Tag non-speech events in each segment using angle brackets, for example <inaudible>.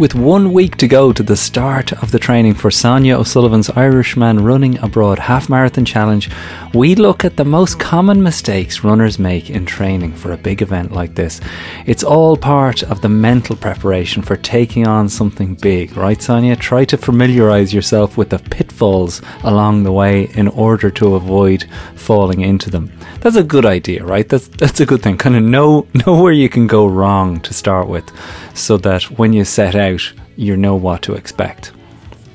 With one week to go to the start of the training for Sonia O'Sullivan's Irishman Running Abroad Half Marathon Challenge, we look at the most common mistakes runners make in training for a big event like this. It's all part of the mental preparation for taking on something big, right, Sonia? Try to familiarise yourself with the pitfalls along the way in order to avoid falling into them. That's a good idea, right? That's that's a good thing. Kind of know know where you can go wrong to start with, so that when you set out, you know what to expect.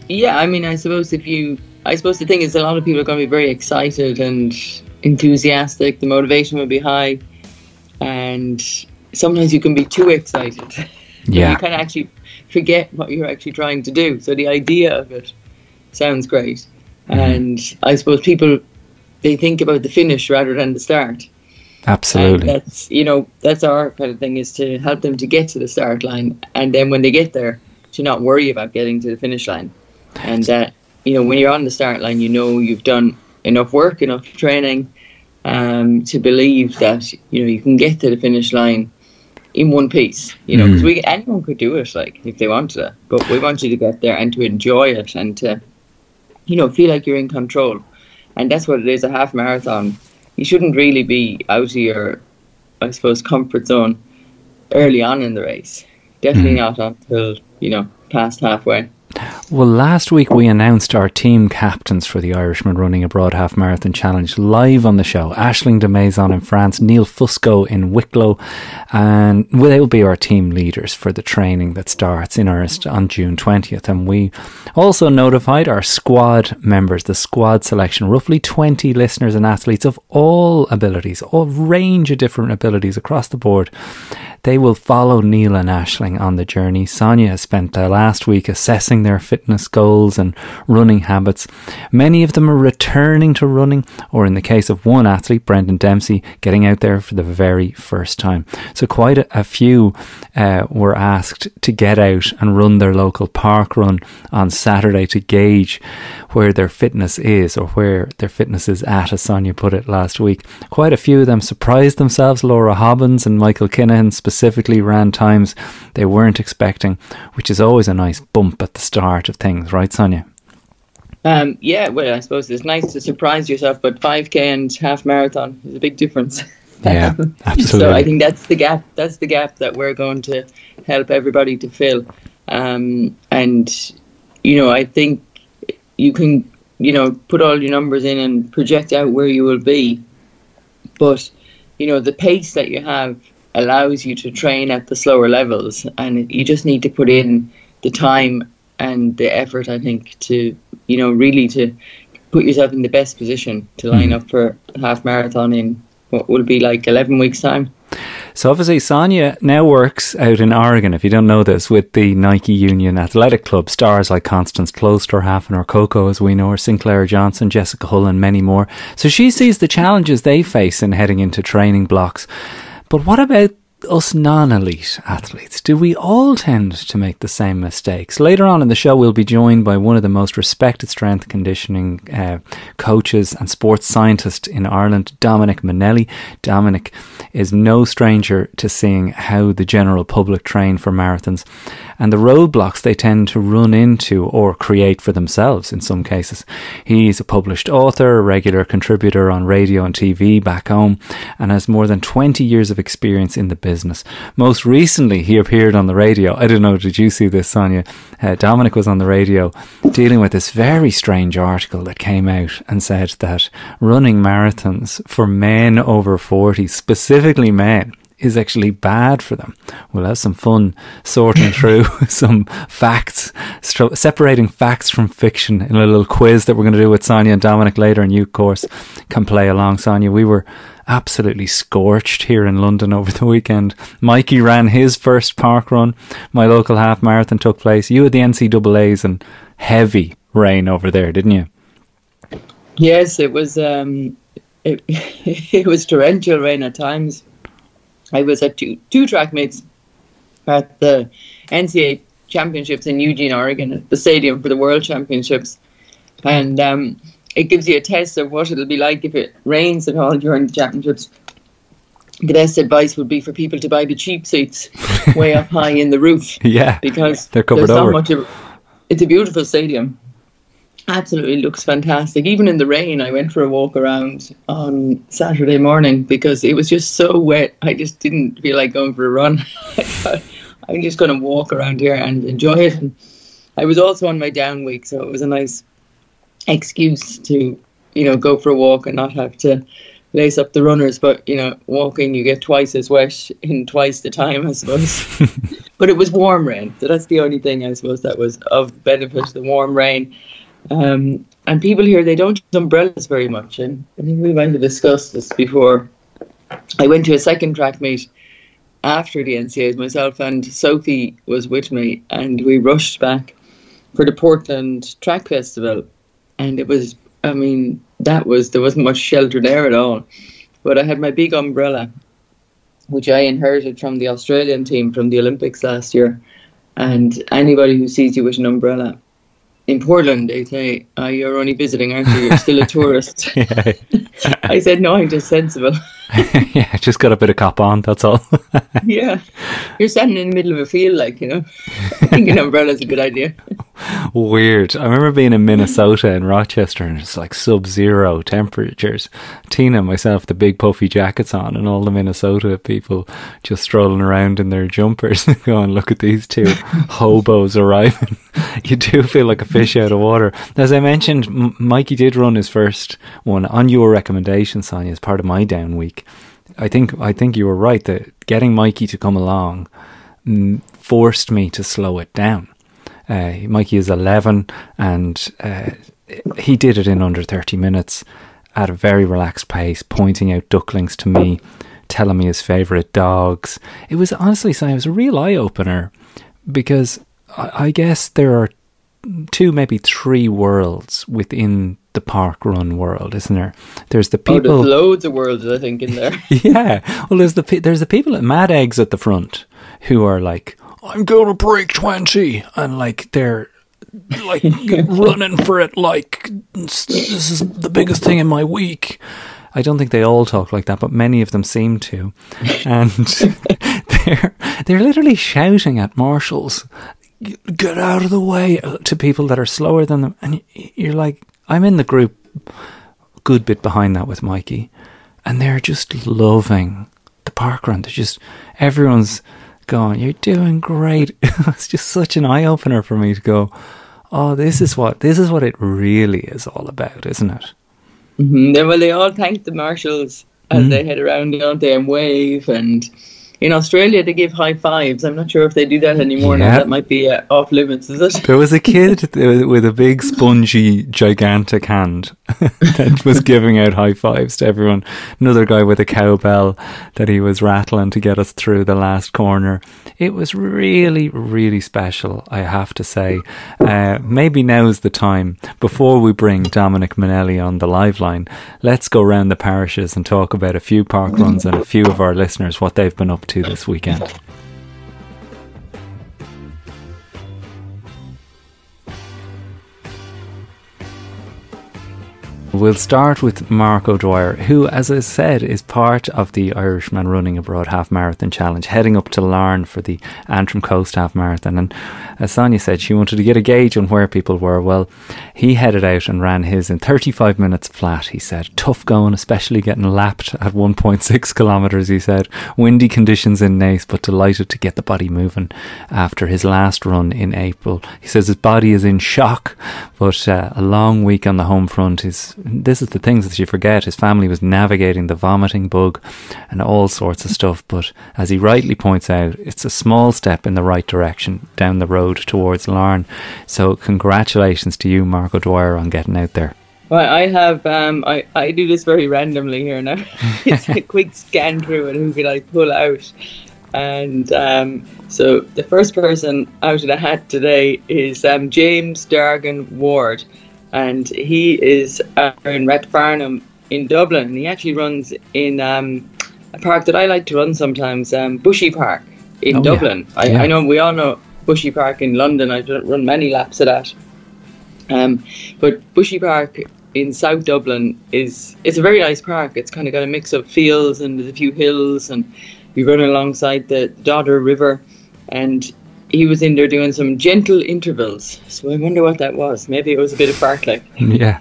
Yeah, I mean, I suppose if you, I suppose the thing is, a lot of people are going to be very excited and enthusiastic. The motivation will be high, and sometimes you can be too excited. <laughs> Yeah. you kind of actually forget what you're actually trying to do. So the idea of it sounds great, mm-hmm. and I suppose people they think about the finish rather than the start. Absolutely. And that's you know that's our kind of thing is to help them to get to the start line, and then when they get there, to not worry about getting to the finish line, and that you know when you're on the start line, you know you've done enough work, enough training, um, to believe that you know you can get to the finish line in one piece. You know, because we anyone could do it, like if they wanted to, but we want you to get there and to enjoy it and to you know feel like you're in control, and that's what it is. A half marathon you shouldn't really be out of your, I suppose, comfort zone early on in the race. Definitely hmm. not until you know past halfway. Well, last week we announced our team captains for the Irishman Running Abroad Half Marathon Challenge live on the show. Ashling de Maison in France, Neil Fusco in Wicklow, and they'll be our team leaders for the training that starts in earnest on June 20th. And we also notified our squad members, the squad selection, roughly 20 listeners and athletes of all abilities, a range of different abilities across the board. They will follow Neil and Ashling on the journey. Sonia has spent the last week assessing their fitness goals and running habits. Many of them are returning to running, or in the case of one athlete, Brendan Dempsey, getting out there for the very first time. So, quite a, a few uh, were asked to get out and run their local park run on Saturday to gauge where their fitness is or where their fitness is at, as Sonia put it last week. Quite a few of them surprised themselves. Laura Hobbins and Michael Kinahan specifically ran times they weren't expecting, which is always a nice bump at the start of things, right, Sonia? Um, yeah, well, I suppose it's nice to surprise yourself, but 5k and half marathon is a big difference. Yeah, <laughs> absolutely. so. I think that's the gap. That's the gap that we're going to help everybody to fill. Um, and you know, I think you can, you know, put all your numbers in and project out where you will be. But you know, the pace that you have allows you to train at the slower levels, and you just need to put in the time and the effort. I think to, you know, really to put yourself in the best position to line hmm. up for a half marathon in what will be like 11 weeks time. So obviously Sonia now works out in Oregon, if you don't know this, with the Nike Union Athletic Club. Stars like Constance Klosterhalfen or Coco as we know her, Sinclair Johnson, Jessica Hull and many more. So she sees the challenges they face in heading into training blocks. But what about us non elite athletes, do we all tend to make the same mistakes? Later on in the show, we'll be joined by one of the most respected strength conditioning uh, coaches and sports scientist in Ireland, Dominic Munnelly. Dominic is no stranger to seeing how the general public train for marathons and the roadblocks they tend to run into or create for themselves in some cases. He's a published author, a regular contributor on radio and TV back home, and has more than 20 years of experience in the business. Most recently, he appeared on the radio. I don't know, did you see this, Sonia? Uh, Dominic was on the radio dealing with this very strange article that came out and said that running marathons for men over 40, specifically men, is actually bad for them. We'll have some fun sorting <laughs> through <laughs> some facts, stro- separating facts from fiction in a little quiz that we're going to do with Sonia and Dominic later. And you, of course, can play along, Sonia. We were absolutely scorched here in London over the weekend. Mikey ran his first park run. My local half marathon took place. You had the NCAA's and heavy rain over there, didn't you? Yes, it was. Um, it, <laughs> it was torrential rain at times. I was at two two track meets at the NCAA Championships in Eugene, Oregon, at the stadium for the World Championships, and um, it gives you a test of what it'll be like if it rains at all during the championships. The best advice would be for people to buy the cheap seats <laughs> way up high in the roof Yeah. because They're covered there's not much of it's a beautiful stadium absolutely looks fantastic. Even in the rain i went for a walk around on saturday morning because it was just so wet i just didn't feel like going for a run. <laughs> I'm just going to walk around here and enjoy it. And i was also on my down week so it was a nice excuse to you know go for a walk and not have to lace up the runners. But you know walking you get twice as wet in twice the time i suppose. <laughs> But it was warm rain. So that's the only thing i suppose that was of benefit the warm rain um, and people here they don't use umbrellas very much. And i think we might have discussed this before. I went to a second track meet after the NCAAs myself and sophie was with me and we rushed back for the portland track festival. And it was i mean that was there wasn't much shelter there at all. But i had my big umbrella which i inherited from the australian team from the olympics last year. And anybody who sees you with an umbrella in portland they say oh, you're only visiting aren't you? You're still a <laughs> tourist. <laughs> I said no i'm just sensible <laughs> <laughs> yeah, just got a bit of cop on, that's all. <laughs> yeah you're standing in the middle of a field like you know i think an umbrella's a good idea <laughs> Weird. I remember being in Minnesota in Rochester and it's like sub zero temperatures. Tina and myself, the big puffy jackets on, and all the Minnesota people just strolling around in their jumpers and going, look at these two hobos arriving. you do feel like a fish out of water. As I mentioned, M- Mikey did run his first one on your recommendation, Sonia, as part of my down week. I think I think you were right that getting Mikey to come along mm, forced me to slow it down. Uh, Mikey is 11 and uh, he did it in under 30 minutes at a very relaxed pace, pointing out ducklings to me, telling me his favourite dogs. It was honestly, it was a real eye opener because I guess there are two, maybe three worlds within the park run world, isn't there? There's the oh, people. there's loads of words i think in there <laughs> yeah. Well, there's the there's the people at Mad Eggs at the front who are like, I'm going to break twenty, and like they're like <laughs> running for it like this is the biggest thing in my week. I don't think they all talk like that, but many of them seem to, and <laughs> they're they're literally shouting at marshals, "Get out of the way!" uh, to people that are slower than them, and you're like, I'm in the group, good bit behind that with Mikey, and they're just loving the park run. They're just everyone's going, "You're doing great." <laughs> it's just such an eye opener for me to go, "Oh, this is what this is what it really is all about, isn't it?" hmm Then, well, they all thank the marshals as they head around, don't they, and wave. And in Australia, they give high fives. I'm not sure if they do that anymore Yeah. now. That might be uh, off limits, is it? There was a kid <laughs> with a big, spongy, gigantic hand <laughs> that was giving out high fives to everyone. Another guy with a cowbell that he was rattling to get us through the last corner. It was really, really special, I have to say. Uh, maybe now's the time, before we bring Dominic Munnelly on the live line, let's go round the parishes and talk about a few park runs and a few of our listeners, what they've been up to this weekend. We'll start with Mark O'Dwyer, who, as I said, is part of the Irishman Running Abroad Half Marathon Challenge, heading up to Larne for the Antrim Coast Half Marathon. And as Sonia said, she wanted to get a gauge on where people were. Well, he headed out and ran his in 35 minutes flat, he said. Tough going, especially getting lapped at 1.6 kilometres, he said. Windy conditions in Naas, but delighted to get the body moving after his last run in April. He says his body is in shock, but uh, a long week on the home front is this is the things that you forget. His family was navigating the vomiting bug and all sorts of stuff. But as he rightly points out, it's a small step in the right direction down the road towards Larne. So congratulations to you, Mark O'Dwyer, on getting out there. Well, I have. Um, I I do this very randomly here now. <laughs> it's a quick scan through and who could I pull out, and um, so the first person out of the hat today is um, James Dargan Ward, and he is uh, in Rathfarnham in Dublin. And he actually runs in um, a park that I like to run sometimes, um, Bushy Park in Oh, yeah. Dublin. I, Yeah. I know we all know Bushy Park in London. I've run many laps of that. Um, but Bushy Park in South Dublin is it's a very nice park. It's kind of got a mix of fields and there's a few hills, and we run alongside the Dodder River. And he was in there doing some gentle intervals. So I wonder what that was. Maybe it was a bit of fartlek. <laughs> Yeah.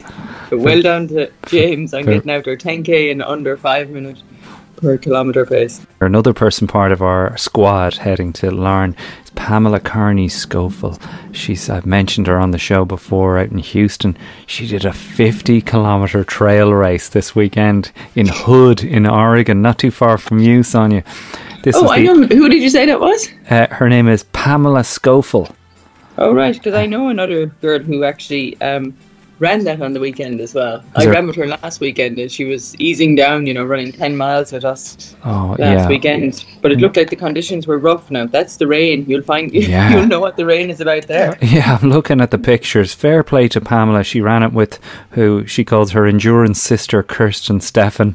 But well done to James on getting out there 10k in under five minutes per kilometre pace. Another person part of our squad heading to Larne is Pamela Carney Schofield. She's I've mentioned her on the show before out in Houston. She did a 50 kilometer trail race this weekend in Hood in Oregon, not too far from you, Sonia. This Oh, I the, know. Who did you say that was? Uh, her name is Pamela Schofield. Oh, right, because I know another girl who actually um, ran that on the weekend as well. I there- ran with her last weekend and she was easing down, you know, running 10 miles with us Oh last yeah, weekend. But it looked like the conditions were rough now. That's the rain. You'll find, <laughs> Yeah. you'll know what the rain is about there. <laughs> Yeah, I'm looking at the pictures. Fair play to Pamela. She ran it with who she calls her endurance sister, Kirsten Stefan.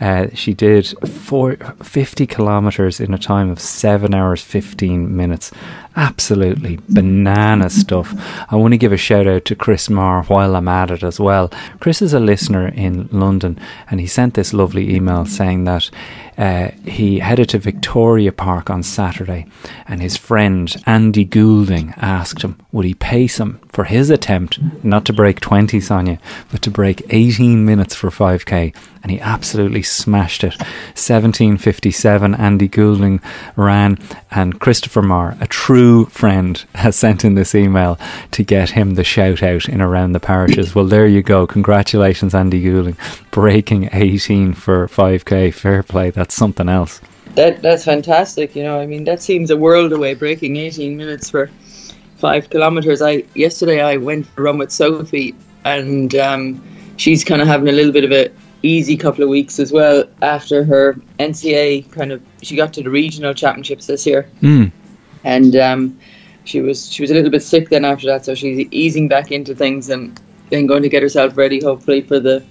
Uh, she did four, 50 kilometres in a time of 7 hours 15 minutes. Absolutely banana stuff. I want to give a shout out to Chris Marr while I'm at it as well. Chris is a listener in London and he sent this lovely email saying that uh, he headed to Victoria Park on Saturday and his friend Andy Goulding asked him would he pace him for his attempt not to break 20 Sonia but to break 18 minutes for 5k and he absolutely smashed it. 1757 Andy Goulding ran and Christopher Marr a true friend <laughs> has sent in this email to get him the shout out in around the parishes. Well there you go. Congratulations Andy Goulding. Breaking 18 for 5k fair play that's something else That That's fantastic. You know, I mean, that seems a world away, breaking 18 minutes for five kilometres. I Yesterday I went for a run with Sophie and um, she's kind of having a little bit of a easy couple of weeks as well after her NCAA kind of, she got to the regional championships this year. mm. and um, she was she was a little bit sick then after that, so she's easing back into things and then going to get herself ready, hopefully for the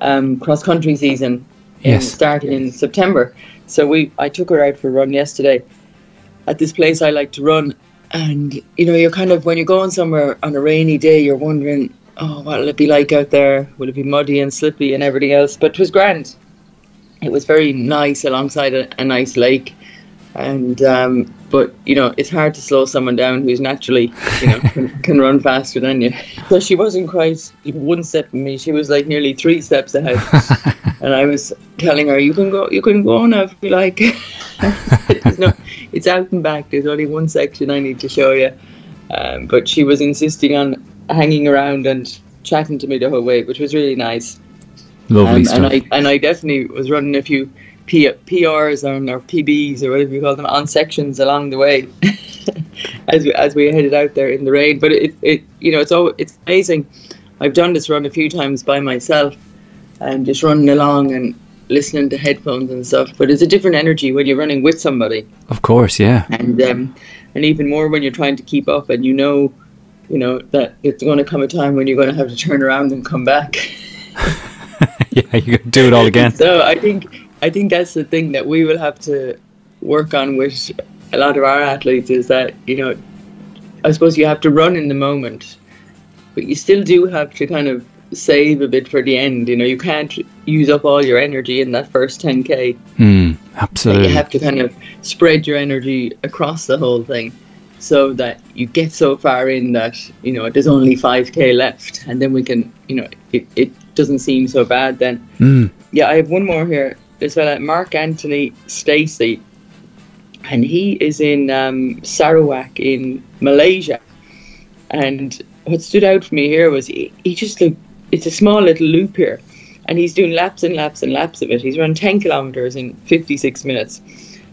um, cross country season, in, Yes. starting in September. So we I took her out for a run yesterday at this place I like to run, and you know you're kind of when you're going somewhere on a rainy day, you're wondering, oh, what will it be like out there? Will it be muddy and slippy and everything else? But it was grand. It was very nice alongside a, a nice lake and um, but you know it's hard to slow someone down who's naturally you know can, <laughs> can run faster than you. So she wasn't quite one step from me. She was like nearly three steps ahead. <laughs> And i was telling her you can go you can go now if you like. <laughs> No, it's out and back. There's only one section i need to show you. Um, but she was insisting on hanging around and chatting to me the whole way which was really nice. Lovely um, stuff. And I and I definitely was running a few P- PRs on or PBs or whatever you call them on sections along the way <laughs> as we as we headed out there in the rain. But it, it you know it's all it's amazing. I've done this run a few times by myself and just running along and listening to headphones and stuff. But it's a different energy when you're running with somebody, of course yeah and um, and even more when you're trying to keep up and you know. You know that it's going to come a time when you're going to have to turn around and come back. <laughs> <laughs> yeah you do it all again So I think I think that's the thing that we will have to work on with a lot of our athletes is that you know I suppose you have to run in the moment, but you still do have to kind of save a bit for the end. You know, you can't use up all your energy in that first 10k. mm, absolutely You have to kind of spread your energy across the whole thing so that you get so far in that, you know, there's only 5k left and then we can, you know, it, it doesn't seem so bad then. Mm. Yeah, I have one more here. This fella, Mark Anthony Stacey, and he is in um, Sarawak in Malaysia. And what stood out for me here was he, he just looked, it's a small little loop here, and he's doing laps and laps and laps of it. He's run 10 kilometers in 56 minutes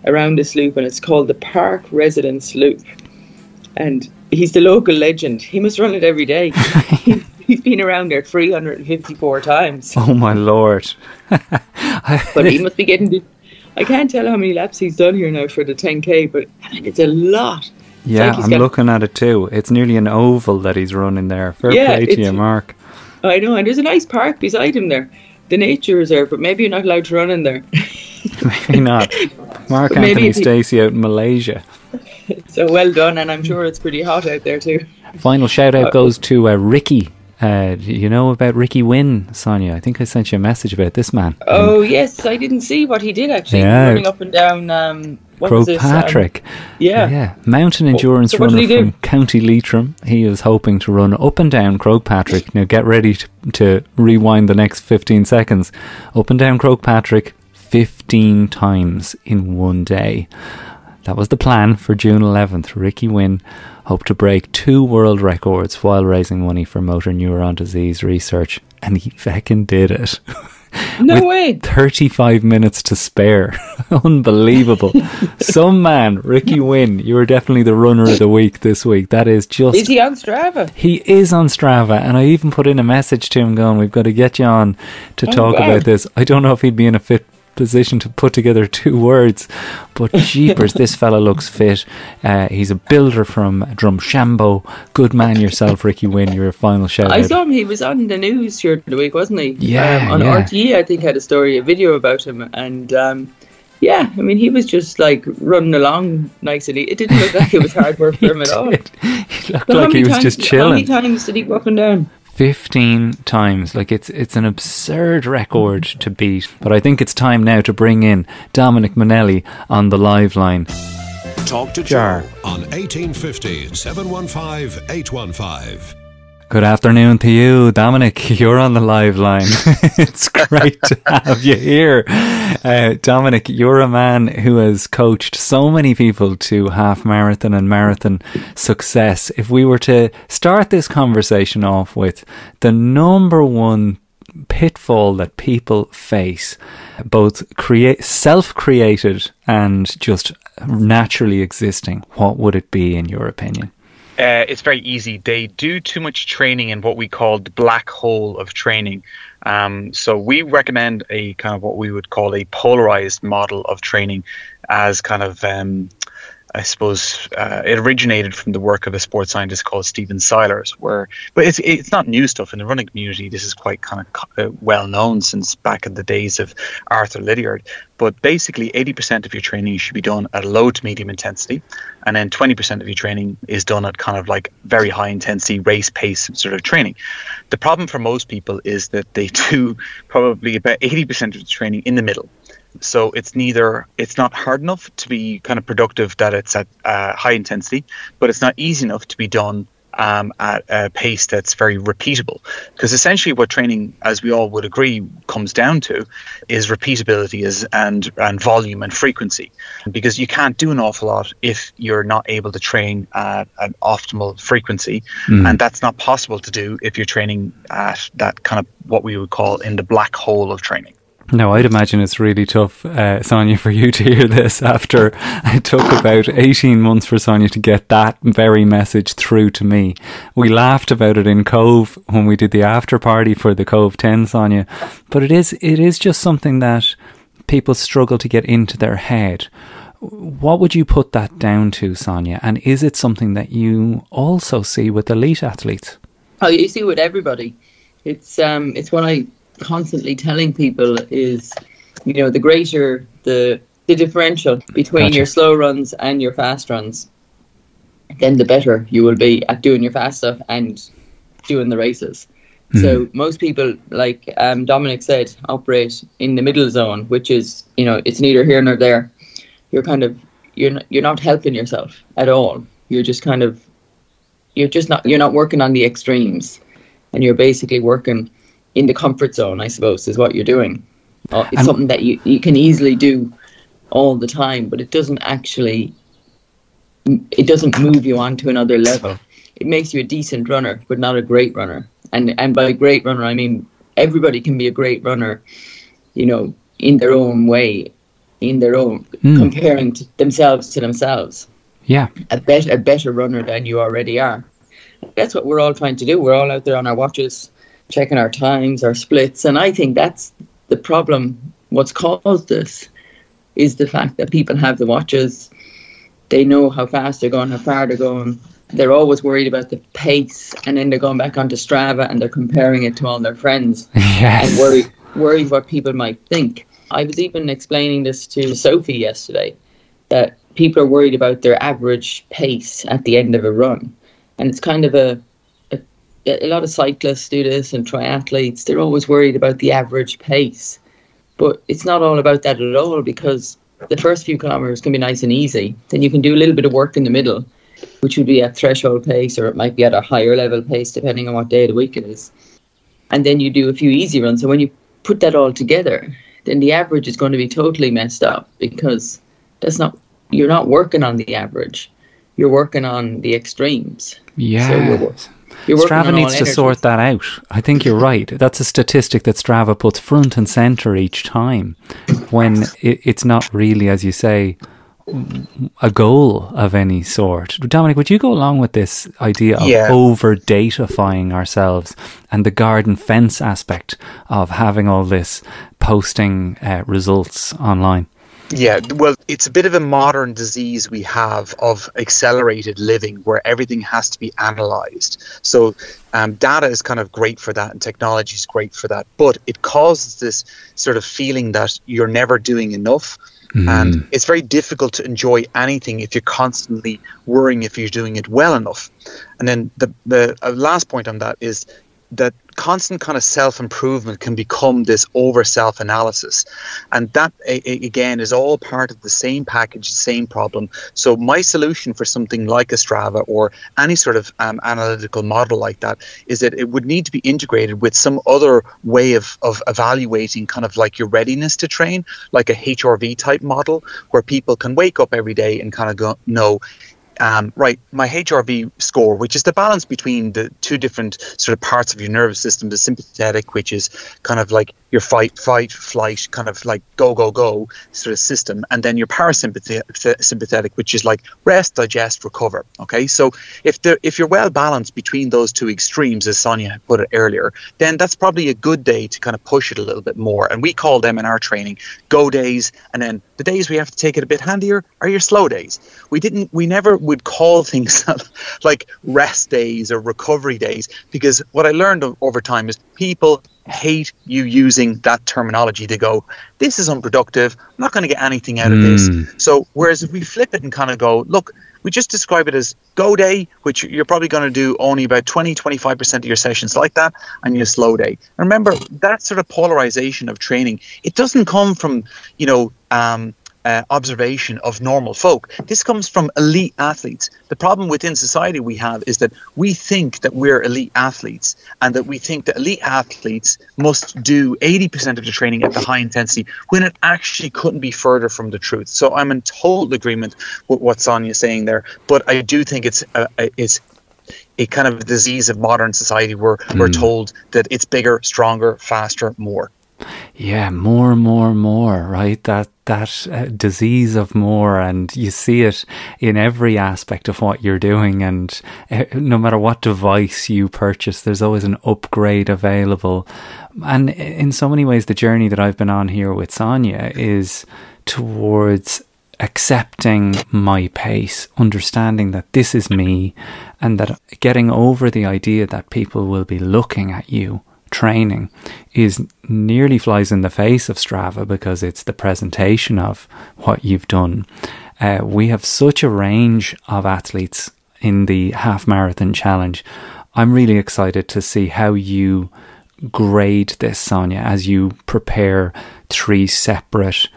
around this loop, and it's called the Park Residence Loop. And he's the local legend. He must run it every day. <laughs> he's, he's been around there 354 times. oh my lord <laughs> <laughs> But he must be getting the. I can't tell how many laps he's done here now for the 10k, but it's a lot. yeah like i'm looking at it too it's nearly an oval that he's running there fair Yeah, play to you mark I know, and there's a nice park beside him there, the nature reserve, but maybe you're not allowed to run in there. <laughs> Maybe not. Mark Maybe Anthony Stacey out in Malaysia. <laughs> So well done, and I'm sure it's pretty hot out there too. Final shout out goes to uh, Ricky. Uh, you know about Ricky Wynn, Sonia? I think I sent you a message about this man. Oh yes, I didn't see what he did actually. Yeah. Running up and down. Um, was? Um, Patrick. yeah. Yeah. Mountain endurance so runner from County Leitrim. He is hoping to run up and down Croagh Patrick. Now get ready to, to rewind the next 15 seconds. Up and down Croagh Patrick 15 times in one day. That was the plan for June 11th. Ricky Wynn hoped to break two world records while raising money for motor neuron disease research. And he feckin' did it. <laughs> No way. 35 minutes to spare. <laughs> Unbelievable. <laughs> Some man, Ricky Wynn, you are definitely the runner of the week this week. That is just. Is he on Strava? He is on Strava, and I even put in a message to him going, We've got to get you on to Oh, talk wow. about this. I don't know if he'd be in a fit position to put together <laughs> two words, but jeepers, this fella looks fit. Uh, he's a builder from Drumshanbo. Good man yourself, Ricky Wynn. Your final shout I saw him. He was on the news here the week, wasn't he? Yeah, Um, on yeah. RTE, I think had a story, a video about him, and um, yeah, I mean, he was just like running along nicely. It didn't look like it was hard work for him at <laughs> all. He looked So like he was times- just How many chilling. times did he go up and down? 15 times. Like it's it's an absurd record to beat. But I think it's time now to bring in Dominic Munnelly on the live line. Talk to Jar. Joe on 1850 715 815. Good afternoon to you, Dominic. <laughs> You're on the live line. <laughs> it's great to have you here. Uh, Dominic, you're a man who has coached so many people to half marathon and marathon success. If we were to start this conversation off with the number one pitfall that people face, both create self-created and just naturally existing, what would it be in your opinion? Uh, it's very easy. They do too much training in what we call the black hole of training. Um, so we recommend a kind of what we would call a polarized model of training, as kind of um, I suppose uh, it originated from the work of a sports scientist called Stephen Seiler's. Where, but it's it's not new stuff in the running community. This is quite kind of uh, well known since back in the days of Arthur Lydiard. But basically, 80% of your training should be done at low to medium intensity, and then 20% of your training is done at kind of like very high intensity race pace sort of training. The problem for most people is that they <laughs> do probably about 80% of the training in the middle. So it's neither it's not hard enough to be kind of productive that it's at uh, high intensity, but it's not easy enough to be done um, at a pace that's very repeatable. Because essentially, what training, as we all would agree, comes down to is repeatability is and and volume and frequency. Because you can't do an awful lot if you're not able to train at an optimal frequency, and that's not possible to do if you're training at that kind of what we would call in the black hole of training. No, I'd imagine it's really tough, uh, Sonia, for you to hear this <laughs> after it took about 18 months for Sonia to get that very message through to me. We laughed about it in Cobh when we did the after party for the Cobh 10, Sonia, but it is, it is just something that people struggle to get into their head. What would you put that down to, Sonia? And is it something that you also see with elite athletes? Oh, you see with everybody. It's um, it's what I constantly telling people is, you know, the greater the the differential between Gotcha. your slow runs and your fast runs, then the better you will be at doing your fast stuff and doing the races. So most people, like um, Dominic said, operate in the middle zone, which is, you know, it's neither here nor there. You're kind of you're not, you're not helping yourself at all. You're just kind of you're just not you're not working on the extremes, and you're basically working in the comfort zone. I suppose is what you're doing. Uh, it's And- something that you you can easily do all the time, but it doesn't actually it doesn't move you on to another level. It makes you a decent runner, but not a great runner. And and by great runner, I mean everybody can be a great runner, you know, in their own way, in their own comparing to themselves to themselves. Yeah. A better a better runner than you already are. That's what we're all trying to do. We're all out there on our watches, checking our times, our splits, and I think that's the problem. What's caused this is the fact that people have the watches they know how fast they're going, how far they're going. They're always worried about the pace, and then they're going back onto Strava and they're comparing it to all their friends <laughs> Yes. and worry worried what people might think. I was even explaining this to Sophie yesterday that people are worried about their average pace at the end of a run. And it's kind of a, a, lot of cyclists do this and triathletes, they're always worried about the average pace. But it's not all about that at all because the first few kilometers can be nice and easy. Then you can do a little bit of work in the middle, which would be at threshold pace or it might be at a higher level pace depending on what day of the week it is. And then you do a few easy runs. So when you put that all together, then the average is going to be totally messed up because that's not you're not working on the average. You're working on the extremes. Yeah. So you're, you're working Strava needs all to sort that out. I think you're right. That's a statistic that Strava puts front and center each time when it, it's not really, as you say, a goal of any sort. Dominic, would you go along with this idea of Yeah. over datafying ourselves and the garden fence aspect of having all this posting uh, results online? Yeah, well, it's a bit of a modern disease we have of accelerated living where everything has to be analyzed. So, um, data is kind of great for that, and technology is great for that. But it causes this sort of feeling that you're never doing enough. And it's very difficult to enjoy anything if you're constantly worrying if you're doing it well enough. And then the, the uh, last point on that is that constant kind of self improvement can become this over self analysis. And that, a- a- again, is all part of the same package, the same problem. So, my solution for something like a Strava or any sort of um, analytical model like that is that it would need to be integrated with some other way of, of evaluating kind of like your readiness to train, like a HRV type model, where people can wake up every day and kind of go, know um, right, my HRV score, which is the balance between the two different sort of parts of your nervous system, the sympathetic, which is kind of like your fight, fight, flight, kind of like go, go, go sort of system, and then your parasympathetic, which is like rest, digest, recover. Okay, so if the if you're well balanced between those two extremes, as Sonia put it earlier, then that's probably a good day to kind of push it a little bit more. And we call them in our training go days, and then the days we have to take it a bit handier are your slow days. We didn't, we never would call <laughs> things like rest days or recovery days because what I learned over time is people hate you using that terminology. to go, "This is unproductive. I'm not going to get anything out of this." So whereas if we flip it and kind of go, "Look." We just describe it as go day, which you're probably going to do only about 20, 25% of your sessions like that, and your slow day. And remember, that sort of polarization of training, it doesn't come from, you know, um, uh, observation of normal folk. This comes from elite athletes. The problem within society we have is that we think that we're elite athletes and that we think that elite athletes must do 80% of the training at the high intensity when it actually couldn't be further from the truth. So I'm in total agreement with what Sonia's saying there, but I do think it's a, a- it's a kind of disease of modern society where we're hmm. told that it's bigger, stronger, faster, more. Yeah, more, more, more, right? That that uh, disease of more, and you see it in every aspect of what you're doing. And uh, no matter what device you purchase, there's always an upgrade available. And in so many ways, the journey that I've been on here with Sonia is towards accepting my pace, understanding that this is me, and that getting over the idea that people will be looking at you training is nearly flies in the face of Strava because it's the presentation of what you've done. Uh, we have such a range of athletes in the half marathon challenge. I'm really excited to see how you grade this, Sonia, as you prepare three separate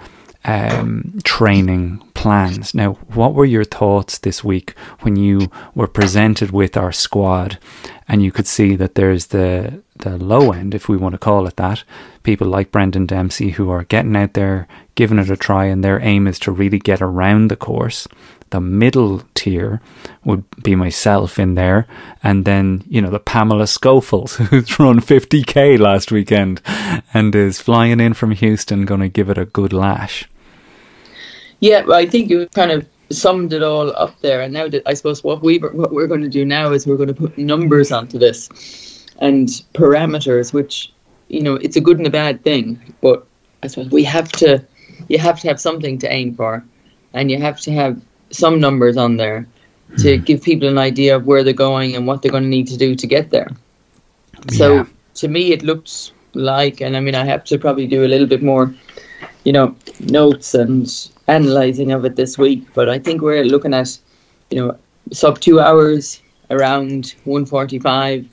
um, training plans. Now, what were your thoughts this week when you were presented with our squad and you could see that there's the the low end, if we want to call it that, people like Brendan Dempsey who are getting out there, giving it a try, and their aim is to really get around the course. The middle tier would be myself in there, and then you know the Pamela Schofield <laughs> who's run 50k last weekend and is flying in from Houston, going to give it a good lash. Yeah, I think you kind of summed it all up there. And now that I suppose what we what we're going to do now is we're going to put numbers onto this and parameters, which you know it's a good and a bad thing. But I suppose we have to you have to have something to aim for, and you have to have some numbers on there to hmm. give people an idea of where they're going and what they're going to need to do to get there. So Yeah. to me, it looks like, and I mean, I have to probably do a little bit more you know, notes and analysing of it this week. But I think we're looking at, you know, sub two hours, around 145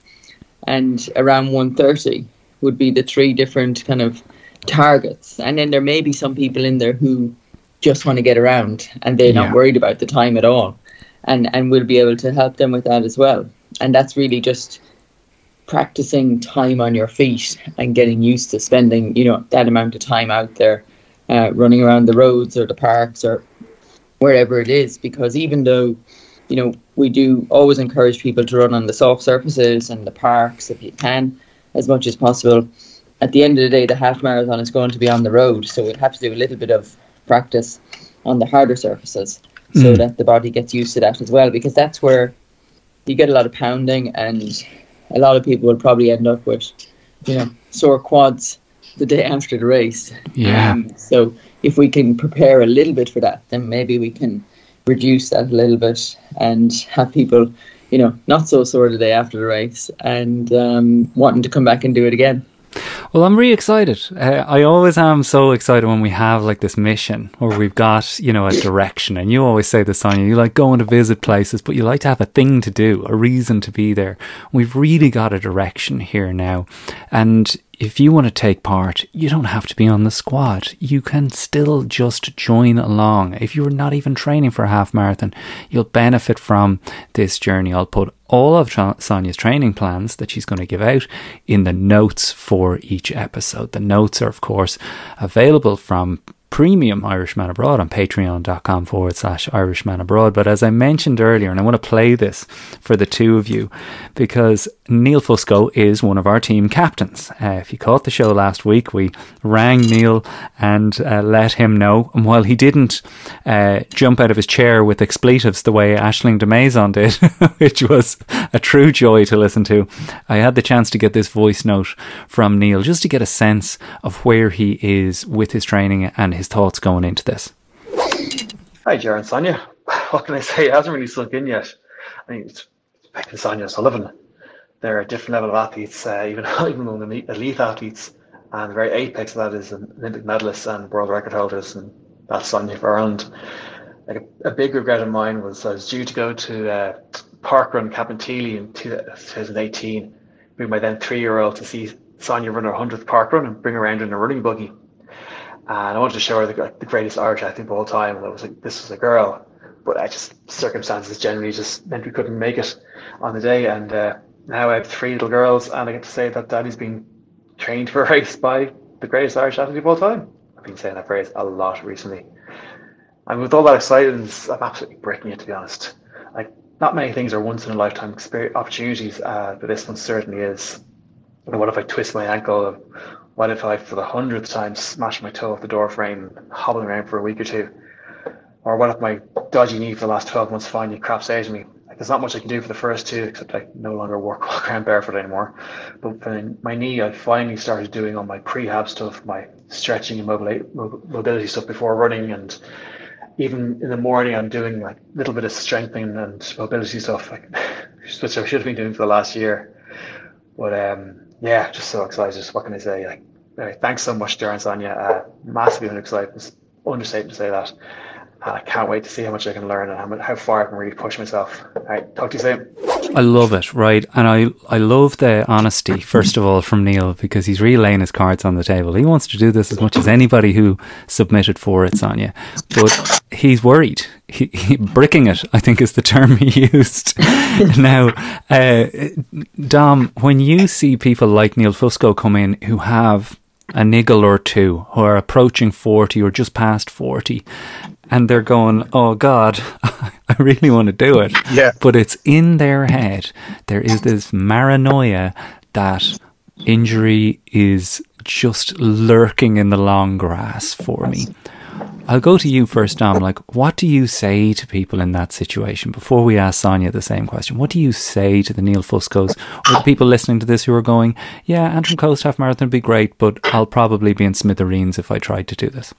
and around 130 would be the three different kind of targets. And then there may be some people in there who just want to get around and they're Yeah. not worried about the time at all. And and we'll be able to help them with that as well. And that's really just practicing time on your feet and getting used to spending, you know, that amount of time out there uh, running around the roads or the parks or wherever it is. Because even though, you know, we do always encourage people to run on the soft surfaces and the parks if you can, as much as possible. At the end of the day, the half marathon is going to be on the road, so we'd have to do a little bit of practice on the harder surfaces so Mm. that the body gets used to that as well, because that's where you get a lot of pounding, and a lot of people will probably end up with, you know, sore quads the day after the race. Yeah. Um, so if we can prepare a little bit for that, then maybe we can reduce that a little bit and have people, you know, not so sore the day after the race and um, wanting to come back and do it again. Well, I'm really excited. Uh, I always am so excited when we have like this mission or we've got, you know, a direction. And you always say this, Sonia, you like going to visit places, but you like to have a thing to do, a reason to be there. We've really got a direction here now. And if you want to take part, you don't have to be on the squad. You can still just join along. If you're not even training for a half marathon, you'll benefit from this journey. I'll put all of Sonia's training plans that she's going to give out in the notes for each episode. The notes are, of course, available from premium Irishman Abroad on patreon.com forward slash Irishman Abroad. But as I mentioned earlier, and I want to play this for the two of you because Neil Fusco is one of our team captains. Uh, if you caught the show last week, we rang Neil and uh, let him know. And while he didn't uh, jump out of his chair with expletives the way Ashling de Maison did, <laughs> which was a true joy to listen to, I had the chance to get this voice note from Neil just to get a sense of where he is with his training and his thoughts going into this. Hi, Jaron Sonia. <laughs> What can I say? It hasn't really sunk in yet. I mean, it's Beck and Sonia Sullivan. They're a different level of athletes, uh, even <laughs> even among the elite- elite athletes. And the very apex of that is Olympic medalists and world record holders, and that's Sonia for Ireland. Like a, a big regret of mine was I was due to go to uh, Parkrun Cabinteely in 2018, bring my then three-year-old to see Sonia run her 100th parkrun and bring her around in a running buggy and I wanted to show her the, like, the greatest Irish athlete of all time. And I was like, this was a girl, but I just circumstances generally just meant we couldn't make it on the day. And uh, now I have three little girls, and I get to say that Daddy's been trained for a <laughs> race by the greatest Irish athlete of all time. I've been saying that phrase a lot recently. And with all that excitement, I'm absolutely breaking it to be honest. Like, not many things are once in a lifetime opportunities, uh, but this one certainly is. And what if I twist my ankle? What if I, for the hundredth time, smash my toe off the door frame, hobbling around for a week or two? Or what if my dodgy knee for the last 12 months finally craps out of me? Like, there's not much I can do for the first two, except I no longer work <laughs> walk around barefoot anymore. But for my knee, I finally started doing all my prehab stuff, my stretching and mobili- mobility stuff before running. And even in the morning, I'm doing like a little bit of strengthening and mobility stuff, like, <laughs> which I should have been doing for the last year. But um, yeah, just so excited. What can I say? Like, anyway, thanks so much, Darren Sonia. Uh, massively excited. Understatement to say that. And I can't wait to see how much I can learn and how, far I can really push myself. All right, talk to you soon. I love it, right? And I, I love the honesty, first of all, from Neil, because he's really laying his cards on the table. He wants to do this as much as anybody who submitted for it, Sonia. But he's worried. He, he, bricking it, I think, is the term he <laughs> used. now, uh, Dom, when you see people like Neil Fusco come in who have a niggle or two, who are approaching 40 or just past 40, and they're going, oh God, <laughs> I really want to do it. Yeah. But it's in their head. There is this paranoia that injury is just lurking in the long grass for me. I'll go to you first, Dom. Like, what do you say to people in that situation before we ask Sonia the same question? What do you say to the Neil Fuscos or the people listening to this who are going, yeah, Antrim Coast Half Marathon would be great, but I'll probably be in smithereens if I tried to do this?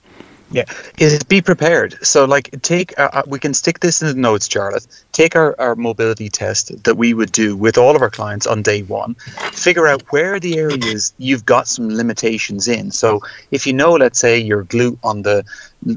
Yeah, is be prepared. So, like, take uh, uh, we can stick this in the notes, Charlotte. Take our, our mobility test that we would do with all of our clients on day one. Figure out where the areas you've got some limitations in. So, if you know, let's say your glute on the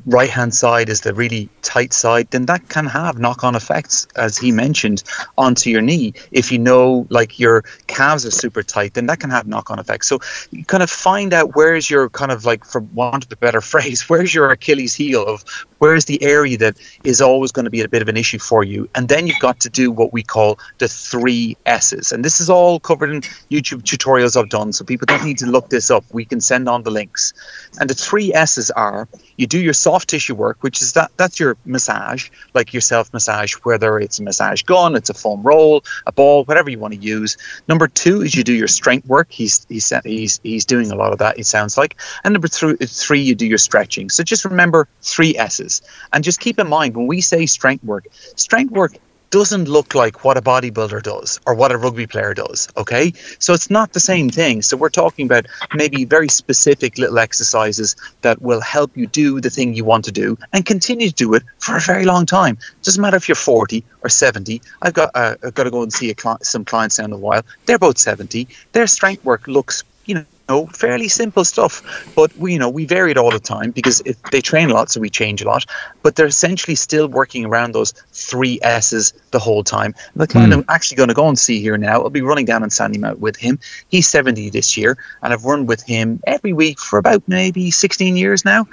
right hand side is the really tight side, then that can have knock on effects, as he mentioned, onto your knee. If you know, like, your calves are super tight, then that can have knock on effects. So, you kind of find out where's your kind of like, for want of a better <laughs> phrase, where's your Achilles heel of where's the area that is always going to be a bit of an issue for you. And then you've got to do what we call the three S's. And this is all covered in YouTube tutorials I've done. So people don't need to look this up. We can send on the links. And the three S's are you do your soft tissue work, which is that that's your massage, like your self massage, whether it's a massage gun, it's a foam roll, a ball, whatever you want to use. Number two is you do your strength work. He's he's he's he's doing a lot of that. It sounds like. And number three, three you do your stretching. So just remember three S's, and just keep in mind when we say strength work, strength work doesn't look like what a bodybuilder does or what a rugby player does. Okay. So it's not the same thing. So we're talking about maybe very specific little exercises that will help you do the thing you want to do and continue to do it for a very long time. Doesn't matter if you're 40 or 70. I've got, uh, I've got to go and see some clients in a while. They're both 70. Their strength work looks, you know, know, fairly simple stuff. But we, you know, we vary it all the time because it, they train a lot, so we change a lot. But they're essentially still working around those three S's the whole time. And the client Hmm. I'm actually going to go and see here now, I'll be running down on Sandymount with him. He's 70 this year, and I've run with him every week for about maybe 16 years now.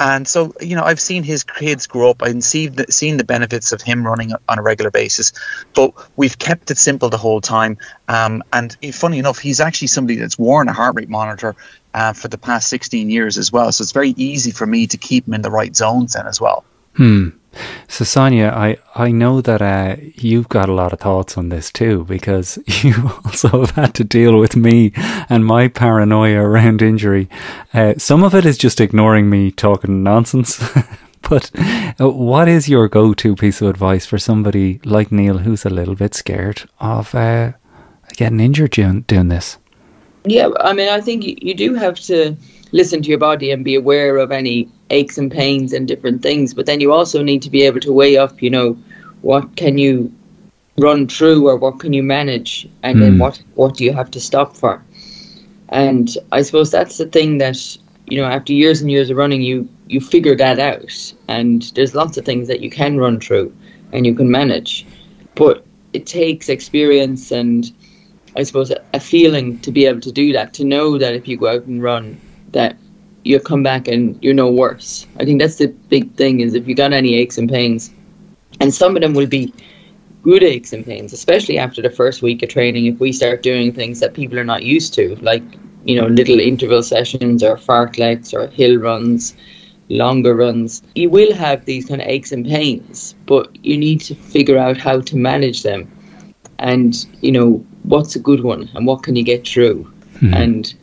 And so, you know, I've seen his kids grow up. I've seen the, seen the benefits of him running on a regular basis. But we've kept it simple the whole time. Um, and funny enough, he's actually somebody that's worn a heart rate monitor uh, for the past 16 years as well. So it's very easy for me to keep him in the right zones then as well. Hmm. So Sonia, I, I know that uh, you've got a lot of thoughts on this too, because <laughs> you also have had to deal with me and my paranoia around injury. Uh, some of it is just ignoring me talking nonsense. <laughs> but uh, what is your go-to piece of advice for somebody like Neil who's a little bit scared of uh, getting injured doing, doing this? Yeah, I mean, I think you do have to listen to your body and be aware of any aches and pains and different things. But then you also need to be able to weigh up, you know, what can you run through or what can you manage, and then Mm. what what do you have to stop for? And I suppose that's the thing that you know, after years and years of running, you you figure that out. And there's lots of things that you can run through and you can manage, but it takes experience and I suppose a, a feeling to be able to do that, to know that if you go out and run, that you'll come back and you're no worse. I think that's the big thing is if you got any aches and pains, and some of them will be good aches and pains, especially after the first week of training. If we start doing things that people are not used to, like you know little interval sessions or fartleks or hill runs, longer runs, you will have these kind of aches and pains, but you need to figure out how to manage them, and you know what's a good one and what can you get through, hmm. and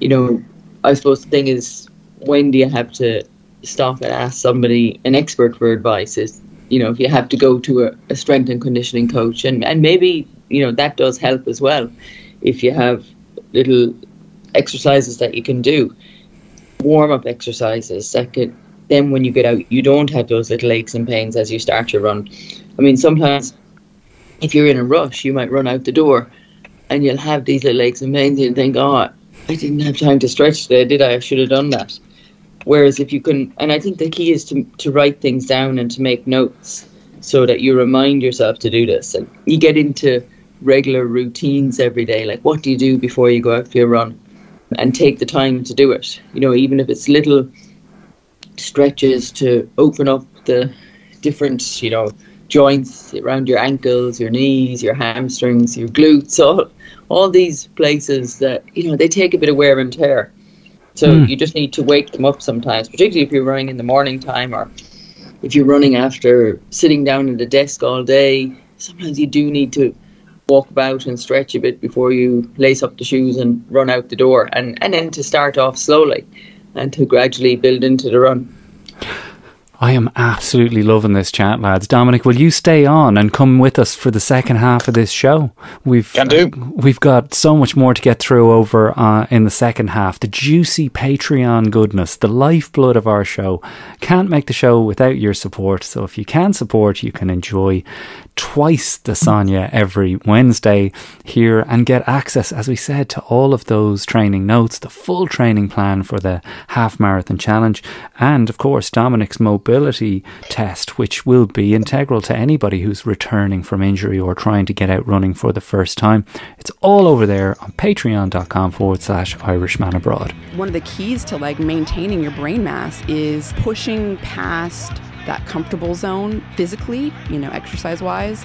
you know I suppose the thing is when do you have to stop and ask somebody, an expert for advice? Is you know if you have to go to a, a strength and conditioning coach, and and maybe you know that does help as well, if you have little exercises that you can do, warm up exercises that could. Then when you get out, you don't have those little aches and pains as you start your run. I mean, sometimes if you're in a rush, you might run out the door, and you'll have these little aches and pains, and you think, oh, I didn't have time to stretch today, did I? I should have done that. Whereas if you can, and I think the key is to, to write things down and to make notes so that you remind yourself to do this. And you get into regular routines every day, like what do you do before you go out for your run? And take the time to do it. You know, even if it's little stretches to open up the different, you know, joints around your ankles, your knees, your hamstrings, your glutes, all all these places that, you know, they take a bit of wear and tear. So Hmm. you just need to wake them up sometimes, particularly if you're running in the morning time or if you're running after sitting down at a desk all day. Sometimes you do need to walk about and stretch a bit before you lace up the shoes and run out the door and, and then to start off slowly and to gradually build into the run. I am absolutely loving this chat, lads. Dominic, will you stay on and come with us for the second half of this show? We've Can do. we've got so much more to get through over uh, in the second half. The juicy Patreon goodness, the lifeblood of our show. Can't make the show without your support. So if you can support, you can enjoy twice the Sonia every Wednesday here and get access, as we said, to all of those training notes, the full training plan for the half marathon challenge, and of course Dominic's test, which will be integral to anybody who's returning from injury or trying to get out running for the first time. It's all over there on patreon.com forward slash Irishman Abroad. One of the keys to like maintaining your brain mass is pushing past that comfortable zone physically, you know, exercise wise.